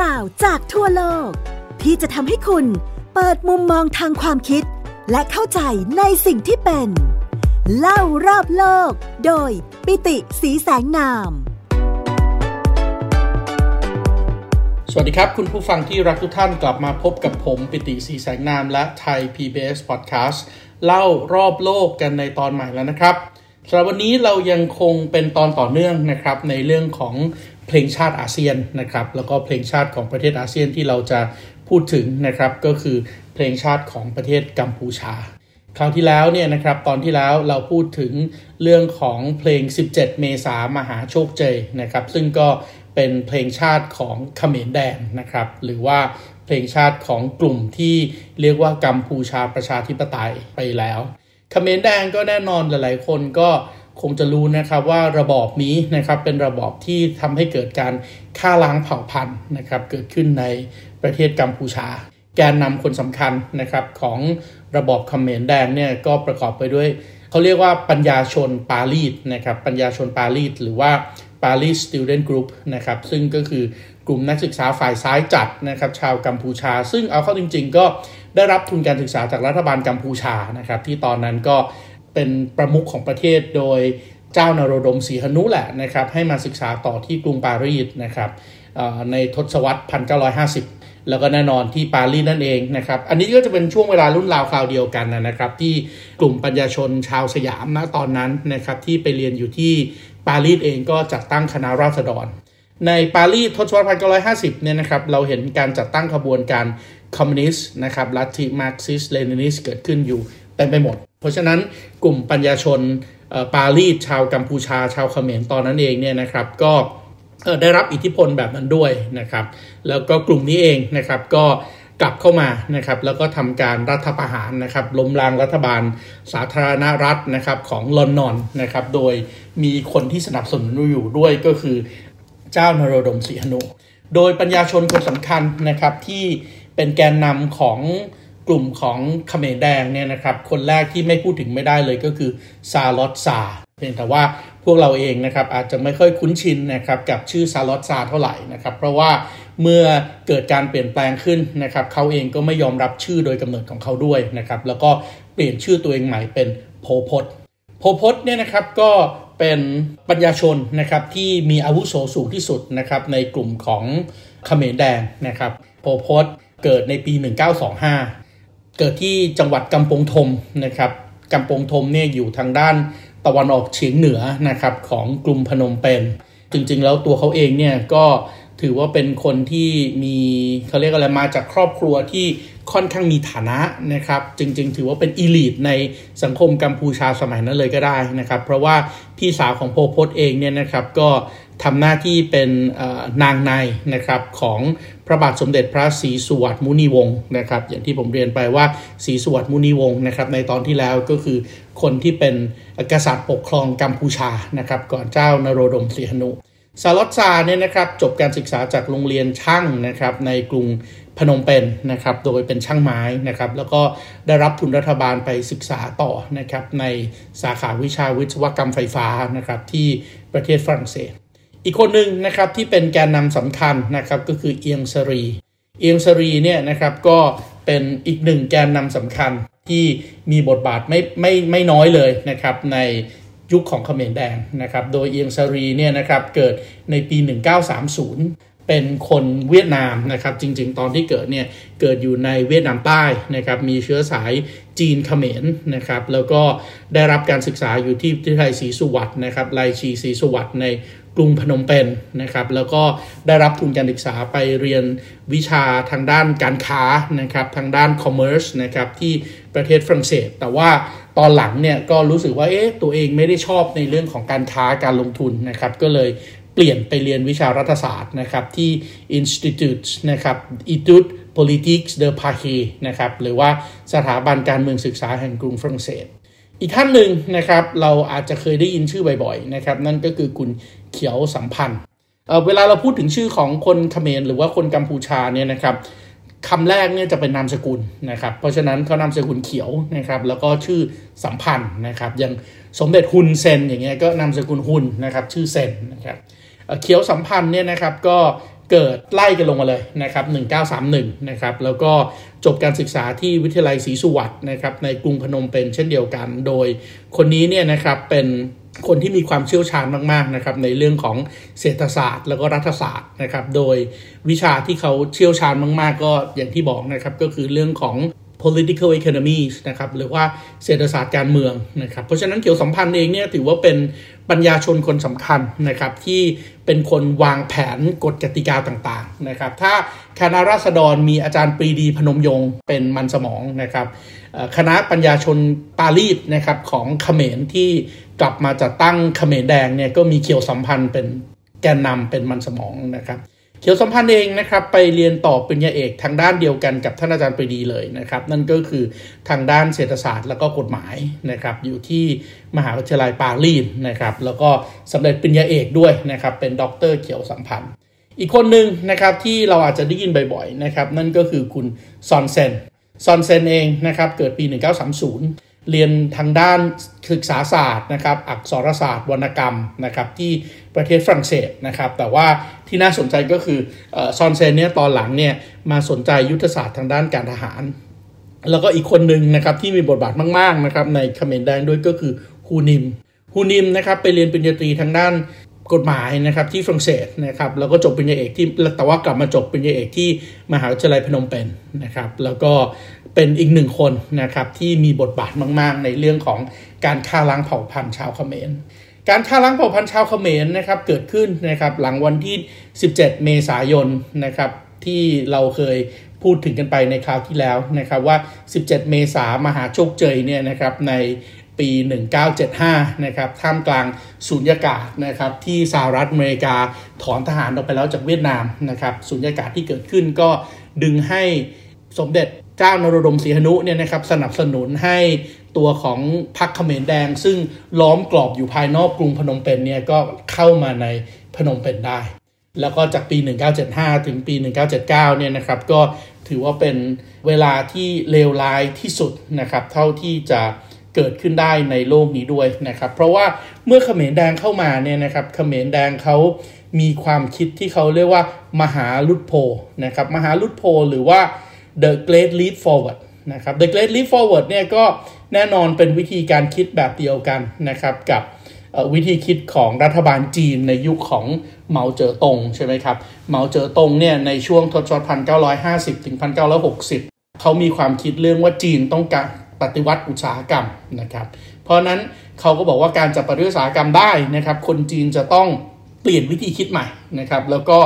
ราวจากทั่วโลก ที่จะทำให้คุณเปิดมุมมองทางความคิด และเข้าใจในสิ่งที่เป็น เล่ารอบโลก โดยปิติสีแสงนาม สวัสดีครับ คุณผู้ฟังที่รักทุกท่านกลับมาพบกับผมปิติสีแสงนามและไทย PBS Podcast เล่ารอบโลกกันในตอนใหม่แล้วนะครับสำหรับวันนี้เรายังคงเป็นตอนต่อเนื่องนะครับในเรื่องของ เพลงชาติอาเซียนนะครับแล้วก็เพลงชาติของประเทศอาเซียนที่เราจะพูดถึงนะครับก็คือเพลงชาติของประเทศกัมพูชา คราวที่แล้วเนี่ยนะครับตอนที่แล้วเราพูดถึงเรื่องของเพลง 17 เมษามหาโชคเจยนะครับซึ่งก็เป็นเพลงชาติของเขมรแดงนะครับหรือว่าเพลงชาติของกลุ่มที่เรียกว่ากัมพูชาประชาธิปไตยไปแล้วเขมรแดงก็แน่นอนหลาย ๆ คนก็ คงจะรู้นะครับว่าระบอบนี้นะครับเป็นระบอบที่ทำให้เกิดการฆ่าล้างเผ่าพันธุ์นะครับเกิดขึ้นในประเทศกัมพูชา แกนนำคนสำคัญนะครับของระบอบเขมรแดงเนี่ยก็ประกอบไปด้วยเขาเรียกว่าปัญญาชนปารีสนะครับปัญญาชนปารีสหรือว่า Paris Student Group นะครับซึ่งก็คือกลุ่มนักศึกษาฝ่ายซ้ายจัดนะครับชาวกัมพูชา ซึ่งเอาเข้าจริง ๆ ก็ได้รับทุนการศึกษาจากรัฐบาลกัมพูชานะครับที่ตอนนั้นก็ เป็นประมุขของประเทศโดยเจ้านโรดมสีหนุแหละนะครับให้มาศึกษาต่อที่กรุงปารีสนะครับในทศวรรษ 1950 แล้วก็แน่นอนที่ปารีสนั่นเองนะครับ อันนี้ก็จะเป็นช่วงเวลารุ่นราวคราวเดียวกันนะครับ ที่กลุ่มปัญญาชนชาวสยามนะตอนนั้นนะครับที่ไปเรียนอยู่ที่ปารีสเองก็จัดตั้งคณะราษฎร ในปารีสทศวรรษ 1950 เนี่ยนะครับเราเห็นการจัดตั้งขบวนการคอมมิวนิสต์นะครับลัทธิมาร์กซิสต์เลนินนิสต์เกิดขึ้นอยู่เต็มไปหมดเพราะฉะนั้นกลุ่มปัญญาชนปารีสชาวกัมพูชา ชาวเขมรตอนนั้นเองเนี่ยนะครับก็ได้รับอิทธิพลแบบนั้นด้วยนะครับ แล้วก็กลุ่มนี้เองนะครับก็กลับเข้ามานะครับแล้วก็ทำการรัฐประหารนะครับล้มล้างรัฐบาลสาธารณรัฐนะครับของลอนนอนนะครับโดยมีคนที่สนับสนุนอยู่ด้วยก็คือเจ้านโรดมศรีหนุ โดยปัญญาชนคนสำคัญนะครับที่เป็นแกนนำของ กลุ่มของเขมรแดงเนี่ยนะครับคนแรกที่ไม่พูดถึงไม่ได้เลยก็คือซาลอตซาเพียงแต่ว่าพวกเราเองนะครับอาจจะไม่ค่อยคุ้นชินนะครับกับชื่อซาลอตซาเท่าไหร่นะครับเพราะว่าเมื่อเกิดการเปลี่ยนแปลงขึ้นนะครับเขาเองก็ไม่ยอมรับชื่อโดยกำเนิดของเขาด้วยนะครับแล้วก็เปลี่ยนชื่อตัวเองใหม่เป็นโพพศโพพศเนี่ยนะครับก็เป็นปัญญาชนนะครับที่มีอาวุโสสูงที่สุดนะครับในกลุ่มของเขมรแดงนะครับโพพศเกิดในปี 1925 เกิดที่จังหวัดกำปงทมนะครับกำปงทมเนี่ยอยู่ทางด้านตะวันออกเฉียงเหนือนะครับของกลุ่มพนมเปญจริงๆ แล้วตัวเขาเองเนี่ยก็ถือว่าเป็นคนที่มีเขาเรียกอะไรมาจากครอบครัวที่ค่อนข้างมีฐานะนะครับ จริง ๆ ถือว่าเป็นอีลิทในสังคมกัมพูชาสมัยนั้นเลยก็ได้นะครับ เพราะว่าพี่สาวของโพพศเองเนี่ยนะครับก็ ทำหน้าที่เป็นนางในนะครับของพระบาทสมเด็จพระศรีสุวัตมุนีวงศ์นะครับ อย่างที่ผมเรียนไปว่าศรีสุวัตมุนีวงศ์นะครับ ในตอนที่แล้วก็คือคนที่เป็นกษัตริย์ปกครองกัมพูชานะครับ ก่อนเจ้านโรดมศรีหนุซาลอตซาเนี่ยนะครับจบการศึกษาจากโรงเรียนช่างนะครับในกรุงพนมเปญนนะครับ โดยเป็นช่างไม้นะครับ แล้วก็ได้รับทุนรัฐบาลไปศึกษาต่อนะครับในสาขาวิชาวิศวกรรมไฟฟ้านะครับที่ประเทศฝรั่งเศส อีกคนหนึ่งนะครับที่เป็นแกนนำสำคัญนะครับก็คือเอียงสรี เอียงสรีเนี่ยนะครับก็เป็นอีกหนึ่งแกนนำสำคัญที่มีบทบาทไม่ไม่ไม่น้อยเลยนะครับในยุคของเขมรแดงนะครับ โดยเอียงซรีเนี่ยนะครับเกิดในปี 1930 เป็นคนเวียดนามนะครับ จริงๆ ตอนที่เกิดเนี่ยเกิดอยู่ในเวียดนามใต้นะครับ มีเชื้อสายจีนเขมรนะครับ แล้วก็ได้รับการศึกษาอยู่ที่วิทยาลัยศรีสุวัตนะครับไลชีศรีสุวัตใน กรุงพนมเปญนนะครับ แล้วก็ได้รับทุนการศึกษาไปเรียนวิชาทางด้านการค้านะครับ ทางด้านคอมเมอร์สนะครับที่ประเทศฝรั่งเศส แต่ว่าตอนหลังเนี่ยก็รู้สึกว่าเอ๊ะตัวเองไม่ได้ชอบในเรื่องของการค้าการลงทุนนะครับ ก็เลยเปลี่ยนไปเรียนวิชารัฐศาสตร์นะครับที่ Institute นะครับ Institut Politique de Paris นะครับหรือว่าสถาบันการเมืองศึกษาแห่งกรุงฝรั่งเศสอีกท่านหนึ่งนะครับเราอาจจะเคยได้ยินชื่อบ่อยๆนะครับนั่นก็คือคุณ เขียวสัมพันธ์เเวลาเราพูดถึงชื่อของคนเขมรหรือว่าคนกัมพูชาเนี่ยนะครับคำแรกเนี่ยจะเป็นนามสกุลนะครับ เพราะฉะนั้นเขานามสกุลเขียวนะครับ แล้วก็ชื่อสัมพันธ์นะครับอย่างสมเด็จฮุนเซนอย่างเงี้ยก็นามสกุลฮุนนะครับชื่อเซนนะครับเขียวสัมพันธ์เนี่ยนะครับก็ เกิดไล่กันลงมาเลยนะครับ 1931 นะครับ แล้วก็จบการศึกษาที่วิทยาลัยศรีสุวัตนะครับ ในกรุงพนมเปญเช่นเดียวกัน โดยคนนี้เนี่ยนะครับเป็นคนที่มีความเชี่ยวชาญมากๆนะครับในเรื่องของเศรษฐศาสตร์ แล้วก็รัฐศาสตร์นะครับ โดยวิชาที่เขาเชี่ยวชาญมาก ๆ ก็อย่างที่บอกนะครับก็คือเรื่องของ political economy นะครับหรือว่าเศรษฐศาสตร์การเมืองนะครับ เพราะฉะนั้นเกี่ยวสัมพันธ์เองเนี่ยถือว่าเป็น ปัญญาชนคนสำคัญนะครับที่เป็นคนวางแผนกฎกติกาต่างๆนะครับถ้าคณะราษฎรมีอาจารย์ปรีดีพนมยงค์เป็นมันสมองนะครับคณะปัญญาชนปารีสนะครับของเขมรที่กลับมาจัดตั้งเขมรแดงเนี่ยก็มีเกี่ยวสัมพันธ์เป็นแกนนำเป็นมันสมองนะครับ เขียวสัมพันธ์เองนะครับไปเรียนต่อปริญญาเอกทางด้านเดียวกันกับท่านอาจารย์ปรีดีเลยนะครับ นั่นก็คือทางด้านเศรษฐศาสตร์แล้วก็กฎหมายนะครับอยู่ที่มหาวิทยาลัยปารีสนะครับแล้วก็สำเร็จปริญญาเอกด้วยนะครับเป็นด็อกเตอร์เขียวสัมพันธ์ อีกคนหนึ่งนะครับที่เราอาจจะได้ยินบ่อยๆนะครับนั่นก็คือคุณซอนเซนซอนเซนเองนะครับเกิดปี 1930 เรียนทางด้านศึกษาศาสตร์นะครับ อักษรศาสตร์วรรณกรรมนะครับที่ประเทศฝรั่งเศสนะครับ แต่ว่าที่น่าสนใจก็คือซอนเซนเนี่ยตอนหลังเนี่ยมาสนใจยุทธศาสตร์ทางด้านการทหาร แล้วก็อีกคนหนึ่งนะครับที่มีบทบาทมาก ๆ นะครับในเขมรแดงด้วยก็คือฮูนิมฮูนิมนะครับไปเรียนปริญญาตรีทางด้านกฎหมายนะครับที่ฝรั่งเศสนะครับแล้วก็จบปริญญาเอกที่แต่ว่ากลับมาจบปริญญาเอกที่มหาวิทยาลัยพนมเปญนะครับ แล้วก็ เป็นอีกหนึ่งคนนะครับที่มีบทบาทมาก ๆ ในเรื่องของการฆ่าล้างเผ่าพันธุ์ชาวเขมร การฆ่าล้างเผ่าพันธุ์ชาวเขมรนะครับเกิดขึ้นนะครับหลังวันที่ 17 เมษายนนะครับที่เราเคยพูดถึงกันไปในคราวที่แล้วนะครับว่า 17 เมษามหาโชคเจยเนี่ยนะครับในปี 1975 นะครับ ท่ามกลางสูญญากาศนะครับที่สหรัฐอเมริกาถอนทหารออกไปแล้วจากเวียดนามนะครับสูญญากาศที่เกิดขึ้นก็ดึงให้สมเด็จ เจ้านรดมศรีหนุเนี่ยนะครับสนับสนุนให้ตัวของพรรคเขมรแดง ซึ่งล้อมกรอบอยู่ภายนอกกรุงพนมเปญเนี่ยก็เข้ามาในพนมเปญได้ แล้วก็จากปี 1975 ถึงปี 1979 เนี่ยนะครับก็ถือว่าเป็นเวลาที่เลวร้ายที่สุดนะครับเท่าที่จะเกิดขึ้นได้ในโลกนี้ด้วยนะครับ เพราะว่าเมื่อเขมรแดงเข้ามาเนี่ยนะครับเขมรแดงเขามีความคิดที่เขาเรียกว่ามหาลุดโพนะครับมหาลุดโพหรือว่า The Great Leap Forward นะครับ The Great Leap Forward เนี่ยก็แน่นอนเป็นวิธีการคิดแบบเดียวกันนะครับกับวิธีคิดของรัฐบาลจีนในยุคของเหมาเจ๋อตงใช่ไหมครับเหมาเจ๋อตงเนี่ยในช่วงทศวรรษ 1950 ถึง 1960 เขามีความคิดเรื่องว่าจีนต้องการปฏิวัติอุตสาหกรรมนะครับเพราะนั้นเขาก็บอกว่าการจะปฏิวัติอุตสาหกรรมได้นะครับคนจีนจะต้องเปลี่ยนวิธีคิดใหม่นะครับแล้วก็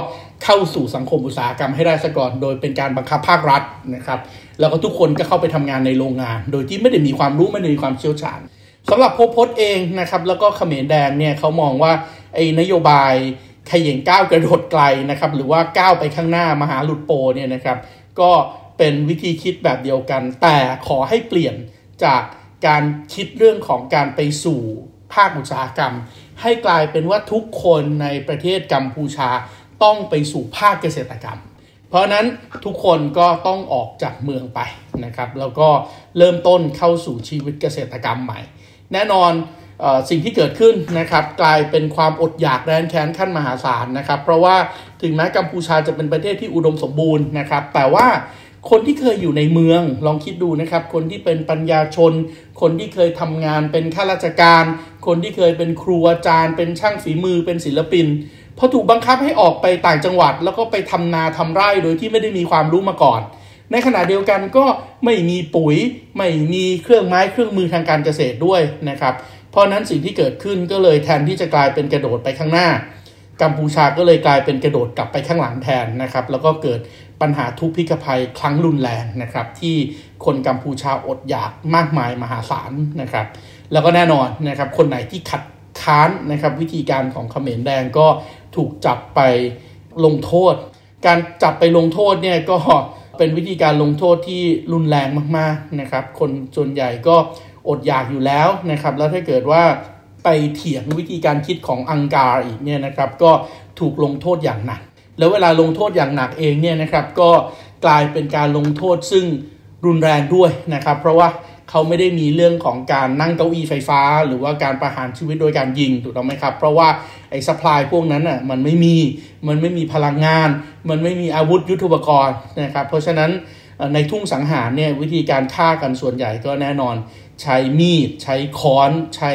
เข้าสู่สังคมอุตสาหกรรมให้ได้ซะก่อน โดยเป็นการบังคับภาครัฐนะครับ แล้วก็ทุกคนก็เข้าไปทำงานในโรงงาน โดยที่ไม่ได้มีความรู้ไม่ได้มีความเชี่ยวชาญสำหรับโพพศเองนะครับแล้วก็เขมรแดงเนี่ยเขามองว่าไอ้นโยบายขย่งก้าวกระโดดไกลนะครับหรือว่าก้าวไปข้างหน้ามหาหลุดโปเนี่ยนะครับก็เป็นวิธีคิดแบบเดียวกัน แต่ขอให้เปลี่ยนจากการคิดเรื่องของการไปสู่ภาคอุตสาหกรรม ให้กลายเป็นว่าทุกคนในประเทศกัมพูชา ต้องไปสู่ภาคเกษตรกรรม เพราะนั้นทุกคนก็ต้องออกจากเมืองไปนะครับ แล้วก็เริ่มต้นเข้าสู่ชีวิตเกษตรกรรมใหม่ แน่นอนอสิ่งที่เกิดขึ้นนะครับกลายเป็นความอดอยากแรนแค้นขั้นมหาศาลนะครับ เพราะว่าถึงแม้กัมพูชาจะเป็นประเทศที่อุดมสมบูรณ์นะครับ แต่ว่าคนที่เคยอยู่ในเมืองลองคิดดูนะครับ คนที่เป็นปัญญาชน คนที่เคยทำงานเป็นข้าราชการ คนที่เคยเป็นครูอาจารย์ เป็นช่างฝีมือเป็นศิลปิน พอถูกบังคับให้ออกไปต่างจังหวัด แล้วก็ไปทำนาทำไร่โดยที่ไม่ได้มีความรู้มาก่อน ในขณะเดียวกันก็ไม่มีปุ๋ย ไม่มีเครื่องไม้เครื่องมือทางการเกษตรด้วยนะครับ เพราะนั้นสิ่งที่เกิดขึ้นก็เลยแทนที่จะกลายเป็นกระโดดไปข้างหน้า กัมพูชาก็เลยกลายเป็นกระโดดกลับไปข้างหลังแทนนะครับ แล้วก็เกิดปัญหาทุพพิกภัยครั้งรุนแรงนะครับ ที่คนกัมพูชาอดอยากมากมายมหาศาลนะครับ แล้วก็แน่นอนนะครับคนไหนที่ขัดค้านนะครับวิธีการของเขมรแดงก็ ถูกจับไปลงโทษ การจับไปลงโทษเนี่ยก็เป็นวิธีการลงโทษที่รุนแรงมากๆนะครับ คนส่วนใหญ่ก็อดอยากอยู่แล้วนะครับ แล้วถ้าเกิดว่าไปเถียงวิธีการคิดของอังการอีกเนี่ยนะครับ ก็ถูกลงโทษอย่างหนัก แล้วเวลาลงโทษอย่างหนักเองเนี่ยนะครับ ก็กลายเป็นการลงโทษซึ่งรุนแรงด้วยนะครับ เพราะว่า เขาไม่ได้มีเรื่องของการนั่งเก้าอี้ไฟฟ้า หรือว่าการประหารชีวิตโดยการยิงถูกต้องไหมครับ เพราะว่าไอ้สป라이พวกนั้นอะมันไม่มีมันไม่มีพลังงาน มันไม่มีอาวุธยุทโธปกรณ์นะครับ เพราะฉะนั้นในทุ่งสังหารเนี่ยวิธีการฆ่ากันส่วนใหญ่ก็แน่นอน ใช้มีด ใช้ค้อน ใช้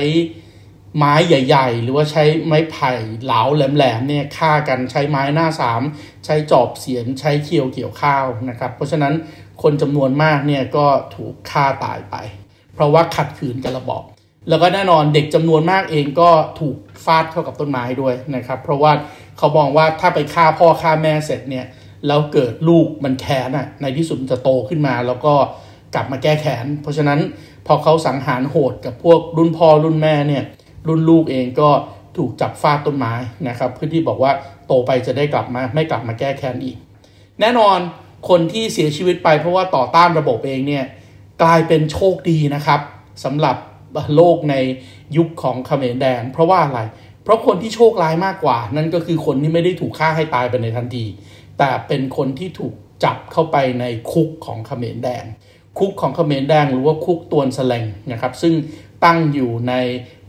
ไม้ใหญ่ ๆ หรือว่าใช้ไม้ไผ่เหลาแหลมๆเนี่ยฆ่ากันใช้ไม้หน้าสาม ใช้จอบเสียมใช้เคียวเกี่ยวข้าวนะครับ เพราะฉะนั้น คนจำนวนมากเนี่ยก็ถูกฆ่าตายไป เพราะว่าขัดขืนกันระบอบแล้วก็แน่นอนเด็กจำนวนมากเองก็ถูกฟาดเข้ากับต้นไม้ด้วยนะครับ เพราะว่าเขามองว่าถ้าไปฆ่าพ่อฆ่าแม่เสร็จเนี่ยแล้วเกิดลูกมันแค้นอะในที่สุดจะโตขึ้นมา แล้วก็กลับมาแก้แค้นเพราะฉะนั้นพอเขาสังหารโหดกับพวกรุ่นพ่อรุ่นแม่เนี่ยรุ่นลูกเองก็ถูกจับฟาดต้นไม้นะครับเพื่อที่บอกว่าโตไปจะได้กลับมาไม่กลับมาแก้แค้นอีก แน่นอน คนที่เสียชีวิตไปเพราะว่าต่อต้านระบบเองเนี่ยกลายเป็นโชคดีนะครับสำหรับโลกในยุคของเขมรแดง เพราะว่าอะไร เพราะคนที่โชคร้ายมากกว่า นั่นก็คือคนที่ไม่ได้ถูกฆ่าให้ตายไปในทันที แต่เป็นคนที่ถูกจับเข้าไปในคุกของเขมรแดง คุกของเขมรแดงหรือว่าคุกตวนแสลงนะครับ ซึ่งตั้งอยู่ใน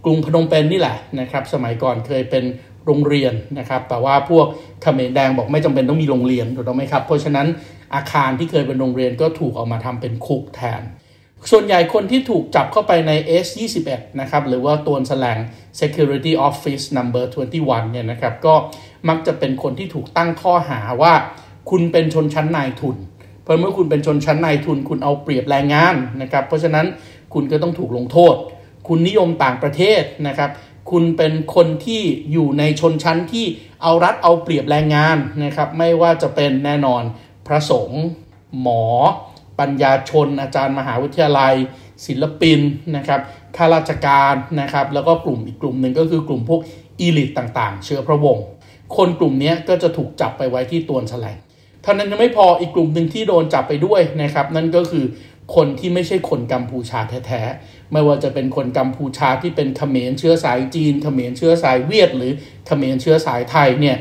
กรุงพนมเปญนนี่แหละนะครับ สมัยก่อนเคยเป็น โรงเรียนนะครับ แต่ว่าพวกเขมรแดงบอกไม่จำเป็นต้องมีโรงเรียนถูกต้องไหมครับ เพราะฉะนั้นอาคารที่เคยเป็นโรงเรียนก็ถูกเอามาทำเป็นคุกแทน ส่วนใหญ่คนที่ถูกจับเข้าไปใน S21 นะครับ หรือว่าตัวแสลง Security Office Number 21 เนี่ยนะครับ ก็มักจะเป็นคนที่ถูกตั้งข้อหาว่า คุณเป็นชนชั้นนายทุน เพราะเมื่อคุณเป็นชนชั้นนายทุน คุณเอาเปรียบแรงงานนะครับ เพราะฉะนั้นคุณก็ต้องถูกลงโทษ คุณนิยมต่างประเทศนะครับ คุณเป็นคนที่อยู่ในชนชั้นที่เอารัดเอาเปรียบแรงงานนะครับไม่ว่าจะเป็นแน่นอนพระสงฆ์หมอ ปัญญาชน อาจารย์มหาวิทยาลัย ศิลปินนะครับข้าราชการนะครับแล้วก็กลุ่มอีกกลุ่มหนึ่งก็คือกลุ่มพวกอีลิตต่างๆ เชื้อพระวงศ์คนกลุ่มนี้ก็จะถูกจับไปไว้ที่ตัวนแสลงเท่านั้นยังไม่พออีกกลุ่มหนึ่งที่โดนจับไปด้วยนะครับนั่นก็คือคนที่ไม่ใช่คนกัมพูชาแท้ๆ ไม่ว่าจะเป็นคนกัมพูชาที่เป็นเขมรเชื้อสายจีน เขมรเชื้อสายเวียด หรือเขมรเชื้อสายไทยเนี่ย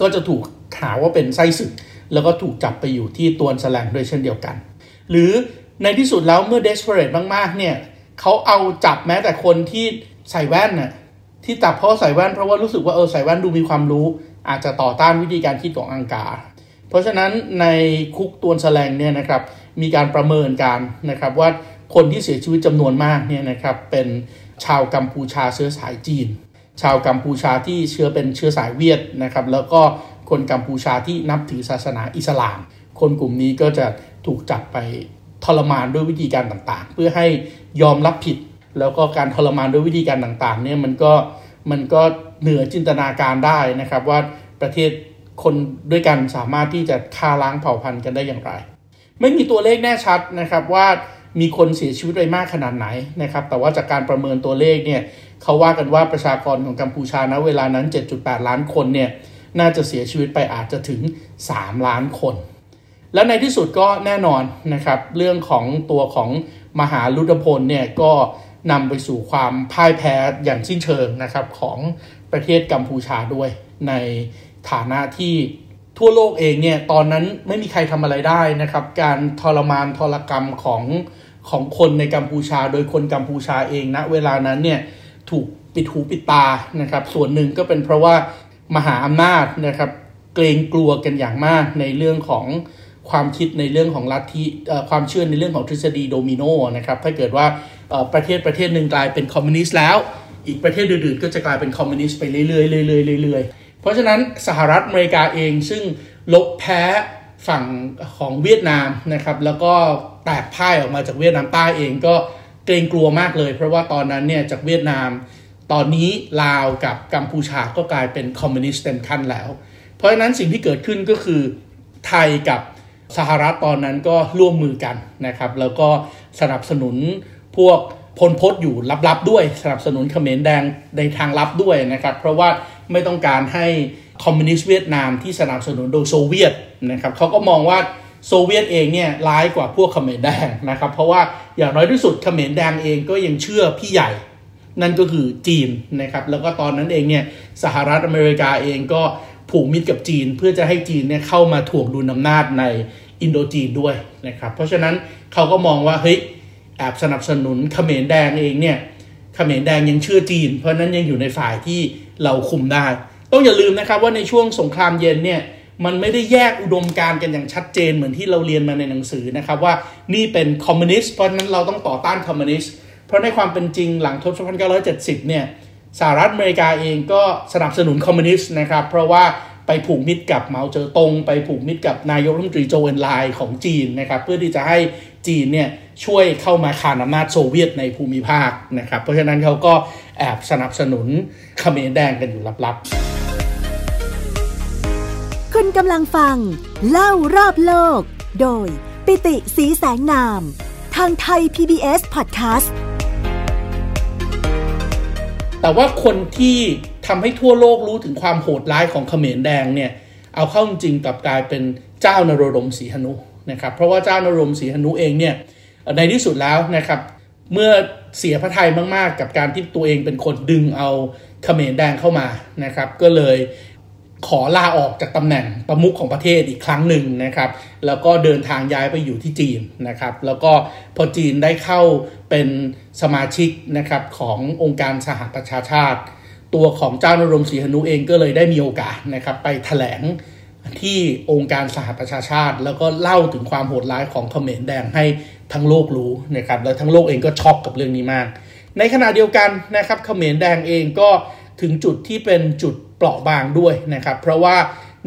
ก็จะถูกหาว่าเป็นไส้ศึก แล้วก็ถูกจับไปอยู่ที่ตวนแสลงด้วยเช่นเดียวกัน หรือในที่สุดแล้วเมื่อ desperate มากๆเนี่ยเขาเอาจับแม้แต่คนที่ใส่แว่นน่ะที่จับเพราะใส่แว่นเพราะว่ารู้สึกว่าเออใส่แว่นดูมีความรู้ อาจจะต่อต้านวิธีการคิดของอังกา เพราะฉะนั้นในคุกตวนแสลงเนี่ยนะครับมีการประเมินการนะครับว่า คนที่เสียชีวิตจำนวนมากเนี่ยนะครับเป็นชาวกัมพูชาเชื้อสายจีน ชาวกัมพูชาที่เชื้อเป็นเชื้อสายเวียดนะครับแล้วก็คนกัมพูชาที่นับถือศาสนาอิสลาม คนกลุ่มนี้ก็จะถูกจับไปทรมานด้วยวิธีการต่างๆ เพื่อให้ยอมรับผิด แล้วก็การทรมานด้วยวิธีการต่างๆเนี่ยมันก็มันก็เหนือจินตนาการได้นะครับว่าประเทศคนด้วยกันสามารถที่จะฆ่าล้างเผ่าพันธุ์กันได้อย่างไร ไม่มีตัวเลขแน่ชัดนะครับว่า มีคนเสียชีวิตไปมากขนาดไหนนะครับ แต่ว่าจากการประเมินตัวเลขเนี่ยเขาว่ากันว่าประชากรของกัมพูชาณเวลานั้น 7.8 ล้านคนเนี่ยน่าจะเสียชีวิตไปอาจจะถึง 3 ล้านคน และในที่สุดก็แน่นอนนะครับ เรื่องของตัวของมหาลุดพลเนี่ยก็นำไปสู่ความพ่ายแพ้อย่างสิ้นเชิงนะครับของประเทศกัมพูชาด้วยในฐานะที่ ทั่วโลกเองเนี่ยตอนนั้นไม่มีใครทำอะไรได้นะครับ การทรมานทรกรรมของของคนในกัมพูชา โดยคนกัมพูชาเองณนะเวลานั้นเนี่ยถูกปิดหูปิดตานะครับ ส่วนหนึ่งก็เป็นเพราะว่ามหาอำนาจนะครับ เกรงกลัวกันอย่างมากในเรื่องของความคิดในเรื่องของลัทธิความเชื่อในเรื่องของทฤษฎีโดมิโนนะครับถ้าเกิดว่าประเทศประเทศหนึ่งกลายเป็นคอมมิวนิสต์แล้ว อีกประเทศอื่นๆก็จะกลายเป็นคอมมิวนิสต์ไปเรื่อยๆเรื่อยๆเรื่อยๆ เพราะฉะนั้นสหรัฐอเมริกาเองซึ่งลบแพ้ฝั่งของเวียดนามนะครับ แล้วก็แตกพ่ายออกมาจากเวียดนามใต้เองก็เกรงกลัวมากเลย เพราะว่าตอนนั้นเนี่ยจากเวียดนาม ตอนนี้ลาวกับกัมพูชาก็กลายเป็นคอมมิวนิสต์เต็มขั้นแล้ว เพราะฉะนั้นสิ่งที่เกิดขึ้นก็คือไทยกับสหรัฐตอนนั้นก็ร่วมมือกันนะครับ แล้วก็สนับสนุนพวกพลพศอยู่ลับๆด้วย สนับสนุนเขมรแดงในทางลับด้วยนะครับ เพราะว่า ไม่ต้องการให้คอมมิวนิสต์เวียดนามที่สนับสนุนโดยโซเวียตนะครับเขาก็มองว่าโซเวียตเองเนี่ยร้ายกว่าพวกเขมรแดงนะครับ เพราะว่าอย่างน้อยที่สุดเขมรแดงเองก็ยังเชื่อพี่ใหญ่ นั่นก็คือจีนนะครับแล้วก็ตอนนั้นเองเนี่ยสหรัฐอเมริกาเองก็ผูกมิตรกับจีน เพื่อจะให้จีนเนี่ยเข้ามาถ่วงดุลอำนาจในอินโดจีนด้วยนะครับเพราะฉะนั้นเขาก็มองว่าเฮ้ยแอบสนับสนุนเขมรแดงเองเนี่ย เขมรแดงยังเชื่อจีน เพราะนั้นยังอยู่ในฝ่ายที่เราคุมได้ ต้องอย่าลืมนะครับว่าในช่วงสงครามเย็นเนี่ยมันไม่ได้แยกอุดมการณ์กันอย่างชัดเจนเหมือนที่เราเรียนมาในหนังสือนะครับว่านี่เป็นคอมมิวนิสต์เพราะนั้นเราต้องต่อต้านคอมมิวนิสต์เพราะในความเป็นจริงหลังทศวรรษ1970เนี่ยสหรัฐอเมริกาเองก็สนับสนุนคอมมิวนิสต์นะครับเพราะว่าไปผูกมิตรกับเหมาเจ๋อตง ไปผูกมิตรกับนายกรัฐมนตรีโจวเอินไหลของจีนนะครับเพื่อที่จะให้ จีนเนี่ยช่วยเข้ามาขานอำนาจโซเวียตในภูมิภาคนะครับ เพราะฉะนั้นเขาก็แอบสนับสนุนเขมรแดงกันอยู่ลับๆ คุณกำลังฟัง เล่ารอบโลก โดยปิติสีแสงนาม ทางไทย PBS Podcast แต่ว่าคนที่ทำให้ทั่วโลกรู้ถึงความโหดร้ายของเขมรแดงเนี่ย เอาเข้าจริงกับกลายเป็นเจ้านโรดมศรีหนุ นะครับเพราะว่าเจ้านรมศรีหนุเองเนี่ยในที่สุดแล้วนะครับเมื่อเสียพระทัยมากๆ กับการที่ตัวเองเป็นคนดึงเอาเขมรแดงเข้ามานะครับ ก็เลยขอลาออกจากตำแหน่งประมุขของประเทศอีกครั้งหนึ่งนะครับ แล้วก็เดินทางย้ายไปอยู่ที่จีนนะครับ แล้วก็พอจีนได้เข้าเป็นสมาชิกนะครับขององค์การสหประชาชาติ ตัวของเจ้านรงศรีหนุเองก็เลยได้มีโอกาสนะครับไปถแถลง ที่องค์การสหประชาชาติ แล้วก็เล่าถึงความโหดร้ายของเขมรแดงให้ทั้งโลกรู้นะครับและทั้งโลกเองก็ช็อกกับเรื่องนี้มาก ในขณะเดียวกันนะครับเขมรแดงเองก็ถึงจุดที่เป็นจุดเปราะบางด้วยนะครับ เพราะว่า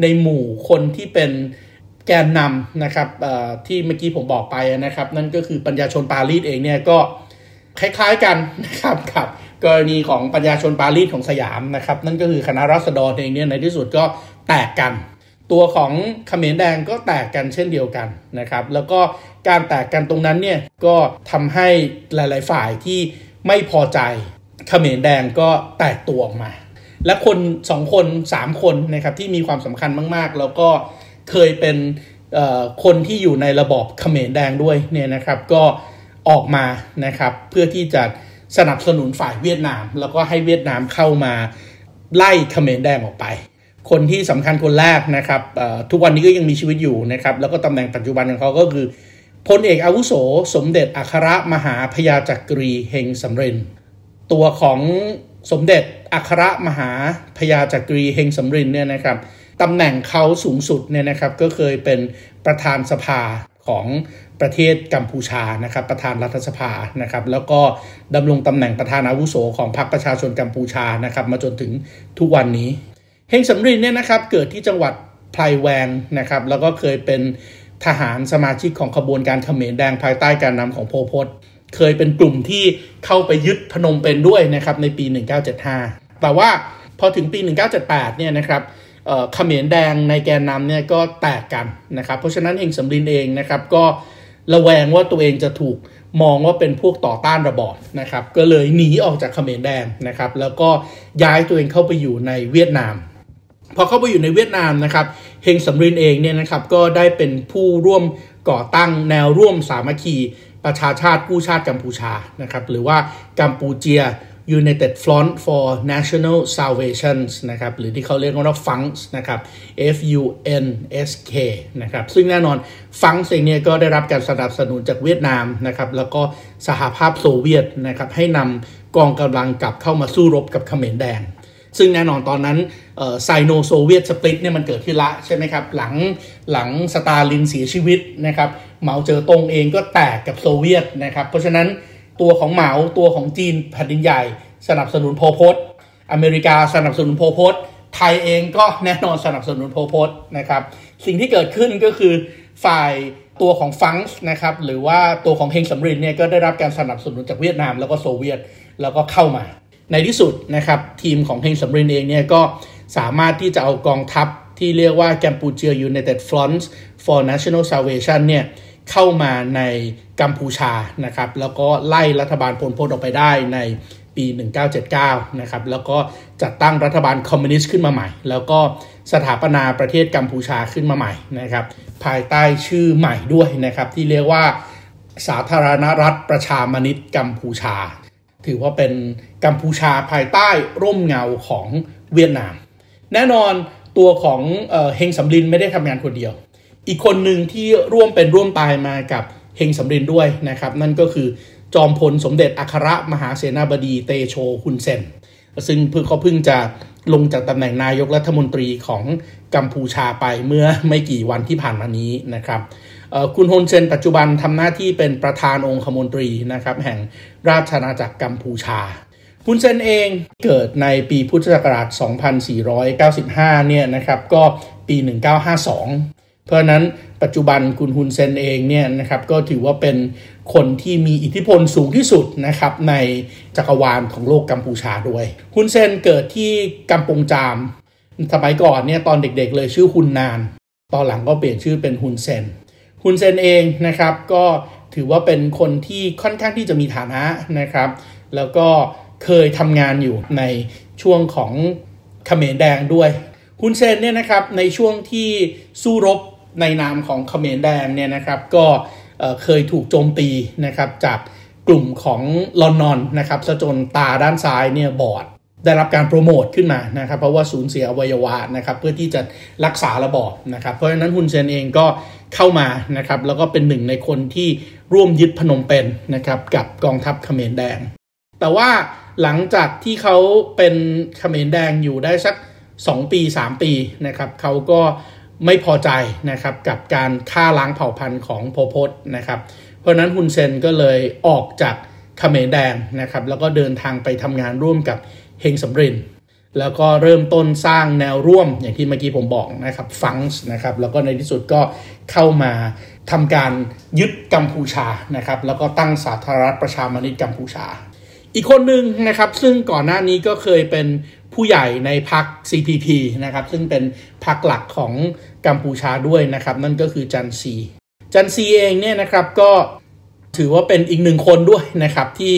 ในหมู่คนที่เป็นแกนนำนะครับที่เมื่อกี้ผมบอกไปนะครับ นั่นก็คือปัญญาชนปารีสเองเนี่ยก็คล้ายๆกันนะครับกับกรณีของปัญญาชนปารีสของสยามนะครับ นั่นก็คือคณะรัษฎรเองเนี่ยในที่สุดก็แตกกัน ตัวของเขมรแดงก็แตกกันเช่นเดียวกันนะครับ แล้วก็การแตกกันตรงนั้นเนี่ยก็ทำให้หลาย ๆ ฝ่ายที่ไม่พอใจเขมรแดงก็แตกตัวออกมา และคนสองคนสามคนนะครับที่มีความสำคัญมากๆ แล้วก็เคยเป็นคนที่อยู่ในระบอบเขมรแดงด้วยเนี่ยนะครับก็ออกมานะครับเพื่อที่จะสนับสนุนฝ่ายเวียดนาม แล้วก็ให้เวียดนามเข้ามาไล่เขมรแดงออกไป คนที่สำคัญคนแรกนะครับทุกวันนี้ก็ยังมีชีวิตอยู่นะครับ แล้วก็ตำแหน่งปัจจุบันของเขาก็คือพลเอกอาวุโส สมเด็จอัครมหาพยาจักรีเฮงสำเร็จตัวของสมเด็จอัครมหาพยาจักรีเฮงสำรินเนี่ยนะครับตำแหน่งเขาสูงสุดเนี่ยนะครับก็เคยเป็นประธานสภาของประเทศกัมพูชานะครับประธานรัฐสภานะครับแล้วก็ดำรงตำแหน่งประธานอาวุโสของพรรคประชาชนกัมพูชานะครับมาจนถึงทุกวันนี้ เฮงสำรินเนี่ยนะครับเกิดที่จังหวัดไพรแวงนะครับแล้วก็เคยเป็นทหารสมาชิกของขบวนการเขมรแดงภายใต้การนำของโพพศเคยเป็นกลุ่มที่เข้าไปยึดพนมเปญด้วยนะครับในปี 1975 แต่ว่าพอถึงปี 1978 เนี่ยนะครับเขมรแดงในแกนนำเนี่ยก็แตกกันนะครับเพราะฉะนั้นเองสำลินเองนะครับก็ระแวงว่าตัวเองจะถูกมองว่าเป็นพวกต่อต้านระบอบนะครับก็เลยหนีออกจากเขมรแดงนะครับแล้วก็ย้ายตัวเองเข้าไปอยู่ในเวียดนาม พอเข้าไปอยู่ในเวียดนามนะครับเฮงสำรินเองเนี่ยนะครับก็ได้เป็นผู้ร่วมก่อตั้งแนวร่วมสามัคคีประชาชาติกู้ชาติกัมพูชานะครับหรือว่ากัมพูเจีย United Front for National Salvation นะครับหรือที่เขาเรียกว่า FUNKS นะครับ F U N S K นะครับซึ่งแน่นอน FUNKS เองเนี่ยก็ได้รับการสนับสนุนจากเวียดนามนะครับแล้วก็สหภาพโซเวียตนะครับให้นำกองกำลังกลับเข้ามาสู้รบกับเขมรแดง ซึ่งแน่นอนตอนนั้นไซโนโซเวียตสปริตเนี่ยมันเกิดขึ้นละใช่ไหมครับ หลังหลังสตาลินเสียชีวิตนะครับเหมาเจอตงเองก็แตกกับโซเวียตนะครับเพราะฉะนั้นตัวของเหมาตัวของจีนแผ่นดินใหญ่ สนับสนุนโพพศอเมริกาสนับสนุนโพพศไทยเองก็แน่นอนสนับสนุนโพพศนะครับสิ่งที่เกิดขึ้นก็คือฝ่ายตัวของฟังส์นะครับหรือว่าตัวของเฮงสำรินเนี่ยก็ได้รับการสนับสนุนจากเวียดนามแล้วก็โซเวียตแล้วก็เข้ามา ในที่สุดนะครับทีมของเฮงสำรินเองเนี่ยก็สามารถที่จะเอากองทัพที่เรียกว่า Cambodia United Front for National Salvation เนี่ยเข้ามาในกัมพูชานะครับแล้วก็ไล่รัฐบาลพลพลออกไปได้ในปี 1979 นะครับแล้วก็จัดตั้งรัฐบาลคอมมิวนิสต์ขึ้นมาใหม่ แล้วก็สถาปนาประเทศกัมพูชาขึ้นมาใหม่นะครับภายใต้ชื่อใหม่ด้วยนะครับที่เรียกว่าสาธารณรัฐประชามนิตกัมพูชา ถือว่าเป็นกัมพูชาภายใต้ร่มเงาของเวียดนาม แน่นอนตัวของเฮงสำลินไม่ได้ทำงานคนเดียว อีกคนหนึ่งที่ร่วมเป็นร่วมตายมากับเฮงสำเร็จด้วยนะครับ นั่นก็คือจจอมพลสมเด็จอัครมหาเสนาบดีเตโชฮุนเซนซึ่งเพิ่งเขาเพิ่งจะลงจากตำแหน่งนายกรัฐมนตรีของกัมพูชาไปเมื่อไม่กี่วันที่ผ่านมานี้นะครับ คุณฮุนเซนปัจจุบันทำหน้าที่เป็นประธานองคมนตรีนะครับแห่งราชอาณาจักรกัมพูชาฮุนเซนเองเกิดในปีพุทธศักราช 2495 เนี่ยนะครับก็ปี 1952 เพราะนั้นปัจจุบันคุณฮุนเซนเองเนี่ยนะครับก็ถือว่าเป็นคนที่มีอิทธิพลสูงที่สุดนะครับในจักรวาลของโลกกัมพูชาด้วยฮุนเซนเกิดที่กัมปงจาม สมัยก่อนเนี่ยตอนเด็กๆเลยชื่อฮุนนาน ตอนหลังก็เปลี่ยนชื่อเป็นฮุนเซน ฮุนเซนเองนะครับก็ถือว่าเป็นคนที่ค่อนข้างที่จะมีฐานะนะครับ แล้วก็เคยทำงานอยู่ในช่วงของเขมรแดงด้วยฮุนเซนเนี่ยนะครับในช่วงที่สู้รบในนามของเขมรแดงเนี่ยนะครับก็เคยถูกโจมตีนะครับจากกลุ่มของลอนนอนนะครับซะจนตาด้านซ้ายเนี่ยบอดได้รับการโปรโมทขึ้นมานะครับเพราะว่าสูญเสียอวัยวะนะครับเพื่อที่จะรักษาระบอบนะครับเพราะฉะนั้นฮุนเซนเองก็ เข้ามานะครับแล้วก็เป็นหนึ่งในคนที่ร่วมยึดพนมเปญนนะครับกับกองทัพเขมรแดง แต่ว่าหลังจากที่เขาเป็นเขมรแดงอยู่ได้สัก 2 ปี 3 ปีนะครับเขาก็ไม่พอใจนะครับกับการฆ่าล้างเผ่าพันธุ์ของโพพศนะครับ เพราะนั้นฮุนเซนก็เลยออกจากเขมรแดงนะครับแล้วก็เดินทางไปทำงานร่วมกับเฮงสำริน แล้วก็เริ่มต้นสร้างแนวร่วมอย่างที่เมื่อกี้ผมบอกนะครับฟังส์นะครับแล้วก็ในที่สุดก็เข้ามาทำการยึดกัมพูชานะครับแล้วก็ตั้งสาธารณรัฐประชามนิตกัมพูชา อีกคนหนึ่งนะครับซึ่งก่อนหน้านี้ก็เคยเป็นผู้ใหญ่ในพรรค CPP นะครับซึ่งเป็นพรรคหลักของกัมพูชาด้วยนะครับนั่นก็คือจันซีจันซีเองเนี่ยนะครับก็ถือว่าเป็นอีกหนึ่งคนด้วยนะครับที่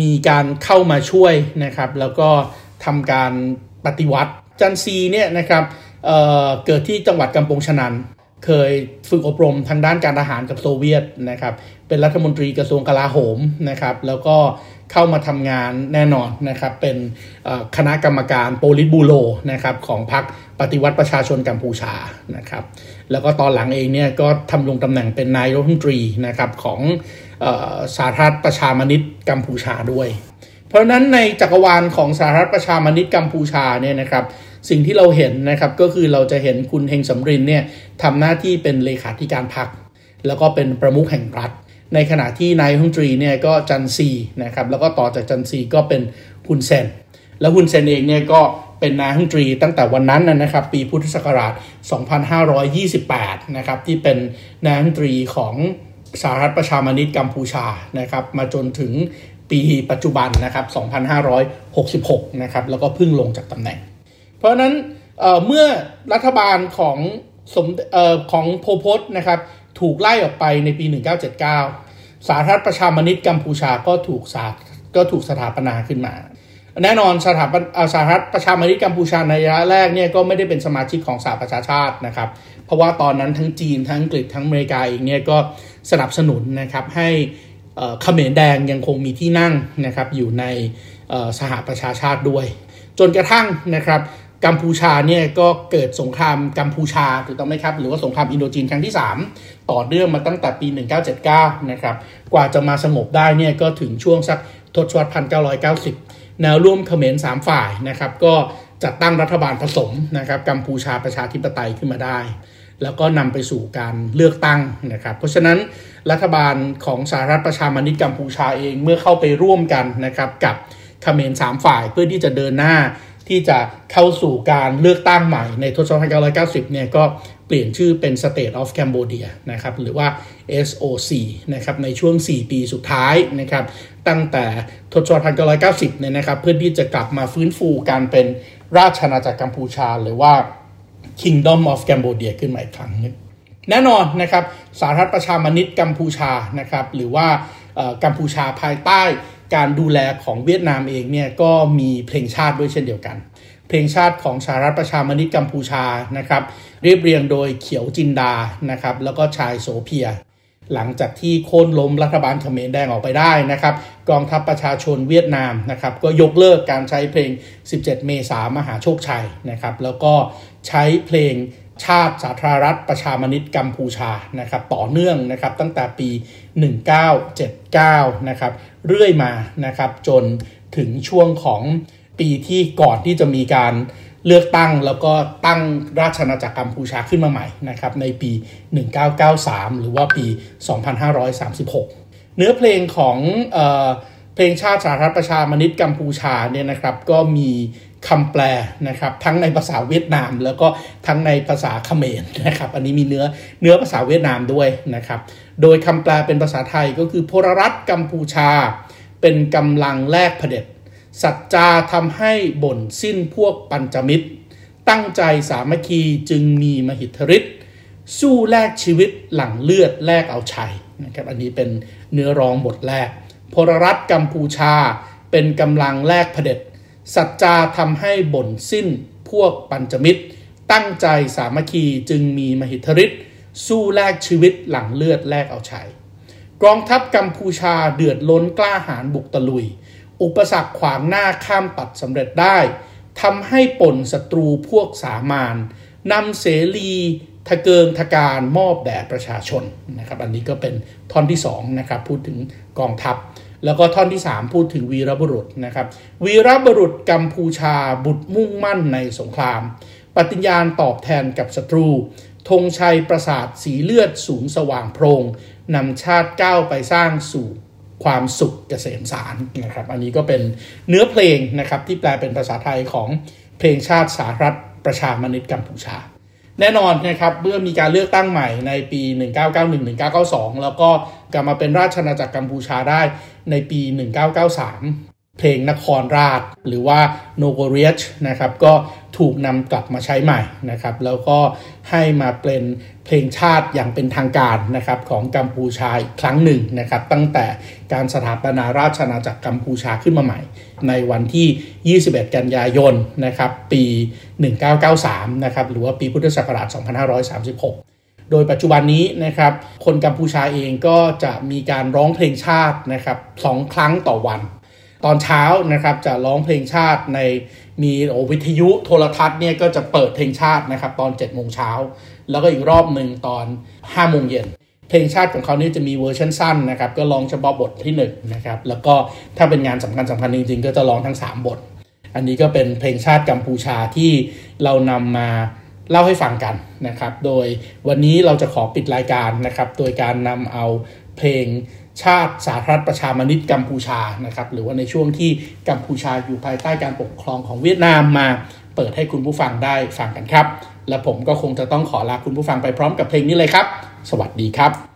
มีการเข้ามาช่วยนะครับแล้วก็ ทำการปฏิวัติ จันซีเนี่ยนะครับเเกิดที่จังหวัดกัมปงชนันเคยฝึกอบรมทางด้านการทหารกับโซเวียตนะครับ เป็นรัฐมนตรีกระทรวงกลาโหมนะครับ แล้วก็เข้ามาทำงานแน่นอนนะครับ เป็นคณะกรรมการโปลิตบูโรนะครับของพรรคปฏิวัติประชาชนกัมพูชานะครับ แล้วก็ตอนหลังเองเนี่ยก็ทำลงตำแหน่งเป็นนายรัฐมนตรีนะครับของสาธารณประชามนิตกัมพูชาด้วย เพราะนั้นในจักรวาลของสาธารณประชามนิตกัมพูชาเนี่ยนะครับสิ่งที่เราเห็นนะครับก็คือเราจะเห็นคุณเฮงสำรินเนี่ยทำหน้าที่เป็นเลขาธิการพรรคแล้วก็เป็นประมุขแห่งรัฐ ในขณะที่นายฮุนตรีเนี่ยก็จันซีนะครับแล้วก็ต่อจากจันซีก็เป็นฮุนเซน แล้วฮุนเซนเองเนี่ยก็เป็นนายฮุนตรีตั้งแต่วันนั้นนะครับปีพุทธศักราช 2528 นะครับที่เป็นนายฮุนตรีของสหรัฐประชามนิตกัมพูชานะครับมาจนถึง ปีปัจจุบันนะครับ 2566 นะครับ แล้วก็เพิ่งลงจากตำแหน่ง เพราะนั้นเเมื่อรัฐบาลของสมออของโพพศนะครับ ถูกไล่ออกไปในปี 1979 สาธารณประชามนิตกัมพูชาก็ถูกสาก็ถูกสถาปนาขึ้นมา แน่นอนสถาบันสาธารณประชามนิตกัมพูชาในระยะแรกเนี่ยก็ไม่ได้เป็นสมาชิกของสหประชาชาตินะครับ เพราะว่าตอนนั้นทั้งจีนทั้งอังกฤษทั้งอเมริกาเองเนี่ยก็สนับสนุนนะครับให้ เขมรแดงยังคงมีที่นั่งนะครับอยู่ในสหประชาชาติด้วย จนกระทั่งนะครับกัมพูชาเนี่ยก็เกิดสงครามกัมพูชาถูกต้องไหมครับ หรือว่าสงครามอินโดจีนครั้งที่ 3 ต่อเนื่องมาตั้งแต่ปี 1979 นะครับ กว่าจะมาสงบได้เนี่ยก็ถึงช่วงสักทศวรรษ 1990 แนวร่วมเขมร 3 ฝ่ายนะครับ ก็จัดตั้งรัฐบาลผสมนะครับกัมพูชาประชาธิปไตยขึ้นมาได้ แล้วก็นำไปสู่การเลือกตั้งนะครับ เพราะฉะนั้นรัฐบาลของสหรัฐประชามนิตกัมพูชาเองเมื่อเข้าไปร่วมกันนะครับกับเขมร3ฝ่ายเพื่อที่จะเดินหน้าที่จะเข้าสู่การเลือกตั้งใหม่ในทศวรรษ 1990 เนี่ยก็เปลี่ยนชื่อเป็น State of Cambodia นะครับหรือว่า SOC นะครับในช่วง 4 ปีสุดท้ายนะครับตั้งแต่ทศวรรษ 1990 เนี่ยนะครับเพื่อที่จะกลับมาฟื้นฟูการเป็นราชอาณาจักรกัมพูชาหรือว่า Kingdom of Cambodia ขึ้นมาอีกครั้งนึงแน่นอนนะครับสาธารณประชามนิตกัมพูชานะครับหรือว่ากัมพูชาภายใต้การดูแลของเวียดนามเองเนี่ยก็มีเพลงชาติด้วยเช่นเดียวกัน เพลงชาติของสารัฐประชามนิตกัมพูชานะครับเรียบเรียงโดยเขียวจินดานะครับแล้วก็ชายโสเพีย หลังจากที่โค่นล้มรัฐบาลเขมรแดงออกไปได้นะครับ กองทัพประชาชนเวียดนามนะครับ ก็ยกเลิกการใช้เพลง 17 เมษามหาโชคชัยนะครับ แล้วก็ใช้เพลงชาติสาธารณรัฐประชามนิตกัมพูชานะครับ ต่อเนื่องนะครับตั้งแต่ปี 1979 นะครับ เรื่อยมานะครับจนถึงช่วงของปีที่ก่อนที่จะมีการ เลือกตั้งแล้วก็ตั้งราชอาณาจักรกัมพูชาขึ้นมาใหม่นะครับในปี 1993 หรือว่าปี 2536 เนื้อเพลงของเออเพลงชาติสาธารณประชามนิตกัมพูชาเนี่ยนะครับก็มีคำแปลนะครับทั้งในภาษาเวียดนาม แล้วก็ทั้งในภาษาเขมรนะครับอันนี้มีเนื้อเนื้อภาษาเวียดนามด้วยนะครับโดยคำแปลเป็นภาษาไทยก็คือพลรัฐกัมพูชา เป็นกำลังแลกเผด็จ สัจจาทำให้บ่นสิ้นพวกปัญจมิตร ตั้งใจสามัคคีจึงมีมหิทธิฤทธิ์สู้แลกชีวิตหลังเลือดแลกเอาชัยนะครับอันนี้เป็นเนื้อร้องบทแรก พลรัฐกัมพูชาเป็นกำลังแลกเผด็จ สัจจาทำให้บ่นสิ้นพวกปัญจมิตร ตั้งใจสามัคคีจึงมีมหิทธิฤทธิ์สู้แลกชีวิตหลังเลือดแลกเอาชัยกองทัพกัมพูชาเดือดล้นกล้าหาญบุกตะลุย อุปสรรคขวางหน้าข้ามตัดสำเร็จได้ทำให้ป่นศัตรูพวกสามานนำเสรีทะเกิงทะการมอบแด่ประชาชนนะครับอันนี้ก็เป็นท่อนที่2นะครับพูดถึงกองทัพ แล้วก็ท่อนที่ 3 พูดถึงวีรบุรุษนะครับวีรบุรุษกัมพูชาบุตรมุ่งมั่นในสงคราม ปฏิญญาณตอบแทนกับศัตรูธงชัยประสาทสีเลือดสูงสว่างโพรงนำชาติก้าวไปสร้างสู่ ความสุขเกษมสารนะครับ อันนี้ก็เป็นเนื้อเพลงนะครับที่แปลเป็นภาษาไทยของเพลงชาติสาธารณประชามนิตกัมพูชา แน่นอนนะครับเมื่อมีการเลือกตั้งใหม่ในปี 1991-1992 แล้วก็กลับมาเป็นราชอาณาจักรกัมพูชาได้ในปี 1993 เพลงนครราช หรือว่าโนโกเรชนะครับก็ถูกนำกลับมาใช้ใหม่นะครับ แล้วก็ให้มาเป็นเพลงชาติอย่างเป็นทางการนะครับของกัมพูชาอีกครั้งหนึ่งนะครับ ตั้งแต่การสถาปนาราชอาณาจักรกัมพูชาขึ้นมาใหม่ ในวันที่ 21 กันยายนนะครับ ปี 1993 นะครับหรือว่าปีพุทธศักราช 2536โดยปัจจุบันนี้นะครับ คนกัมพูชาเองก็จะมีการร้องเพลงชาตินะครับสองครั้งต่อวัน ตอนเช้านะครับจะร้องเพลงชาติในมีโอวิทยุโทรทัศน์เนี่ยก็จะเปิดเพลงชาตินะครับตอน7จ็ดโมงเช้าแล้วก็อีกรอบหนึ่งตอน5้าโมงเย็นเพลงชาติของเขานี่จะมีเวอร์ชันสั้นนะครับก็ร้องเฉพาะบทที่1นนะครับแล้วก็ถ้าเป็นงานสำคัญสำคัญจริงๆก็จะร้องทั้ง 3 บท อันนี้ก็เป็นเพลงชาติกัมพูชาที่เรานำมาเล่าให้ฟังกันนะครับ โดยวันนี้เราจะขอปิดรายการนะครับ โดยการนำเอาเพลง ชาติสาธารณประชามนิตกัมพูชานะครับหรือว่าในช่วงที่กัมพูชาอยู่ภายใต้การปกครองของเวียดนามมาเปิดให้คุณผู้ฟังได้ฟังกันครับ และผมก็คงจะต้องขอลาคุณผู้ฟังไปพร้อมกับเพลงนี้เลยครับ สวัสดีครับ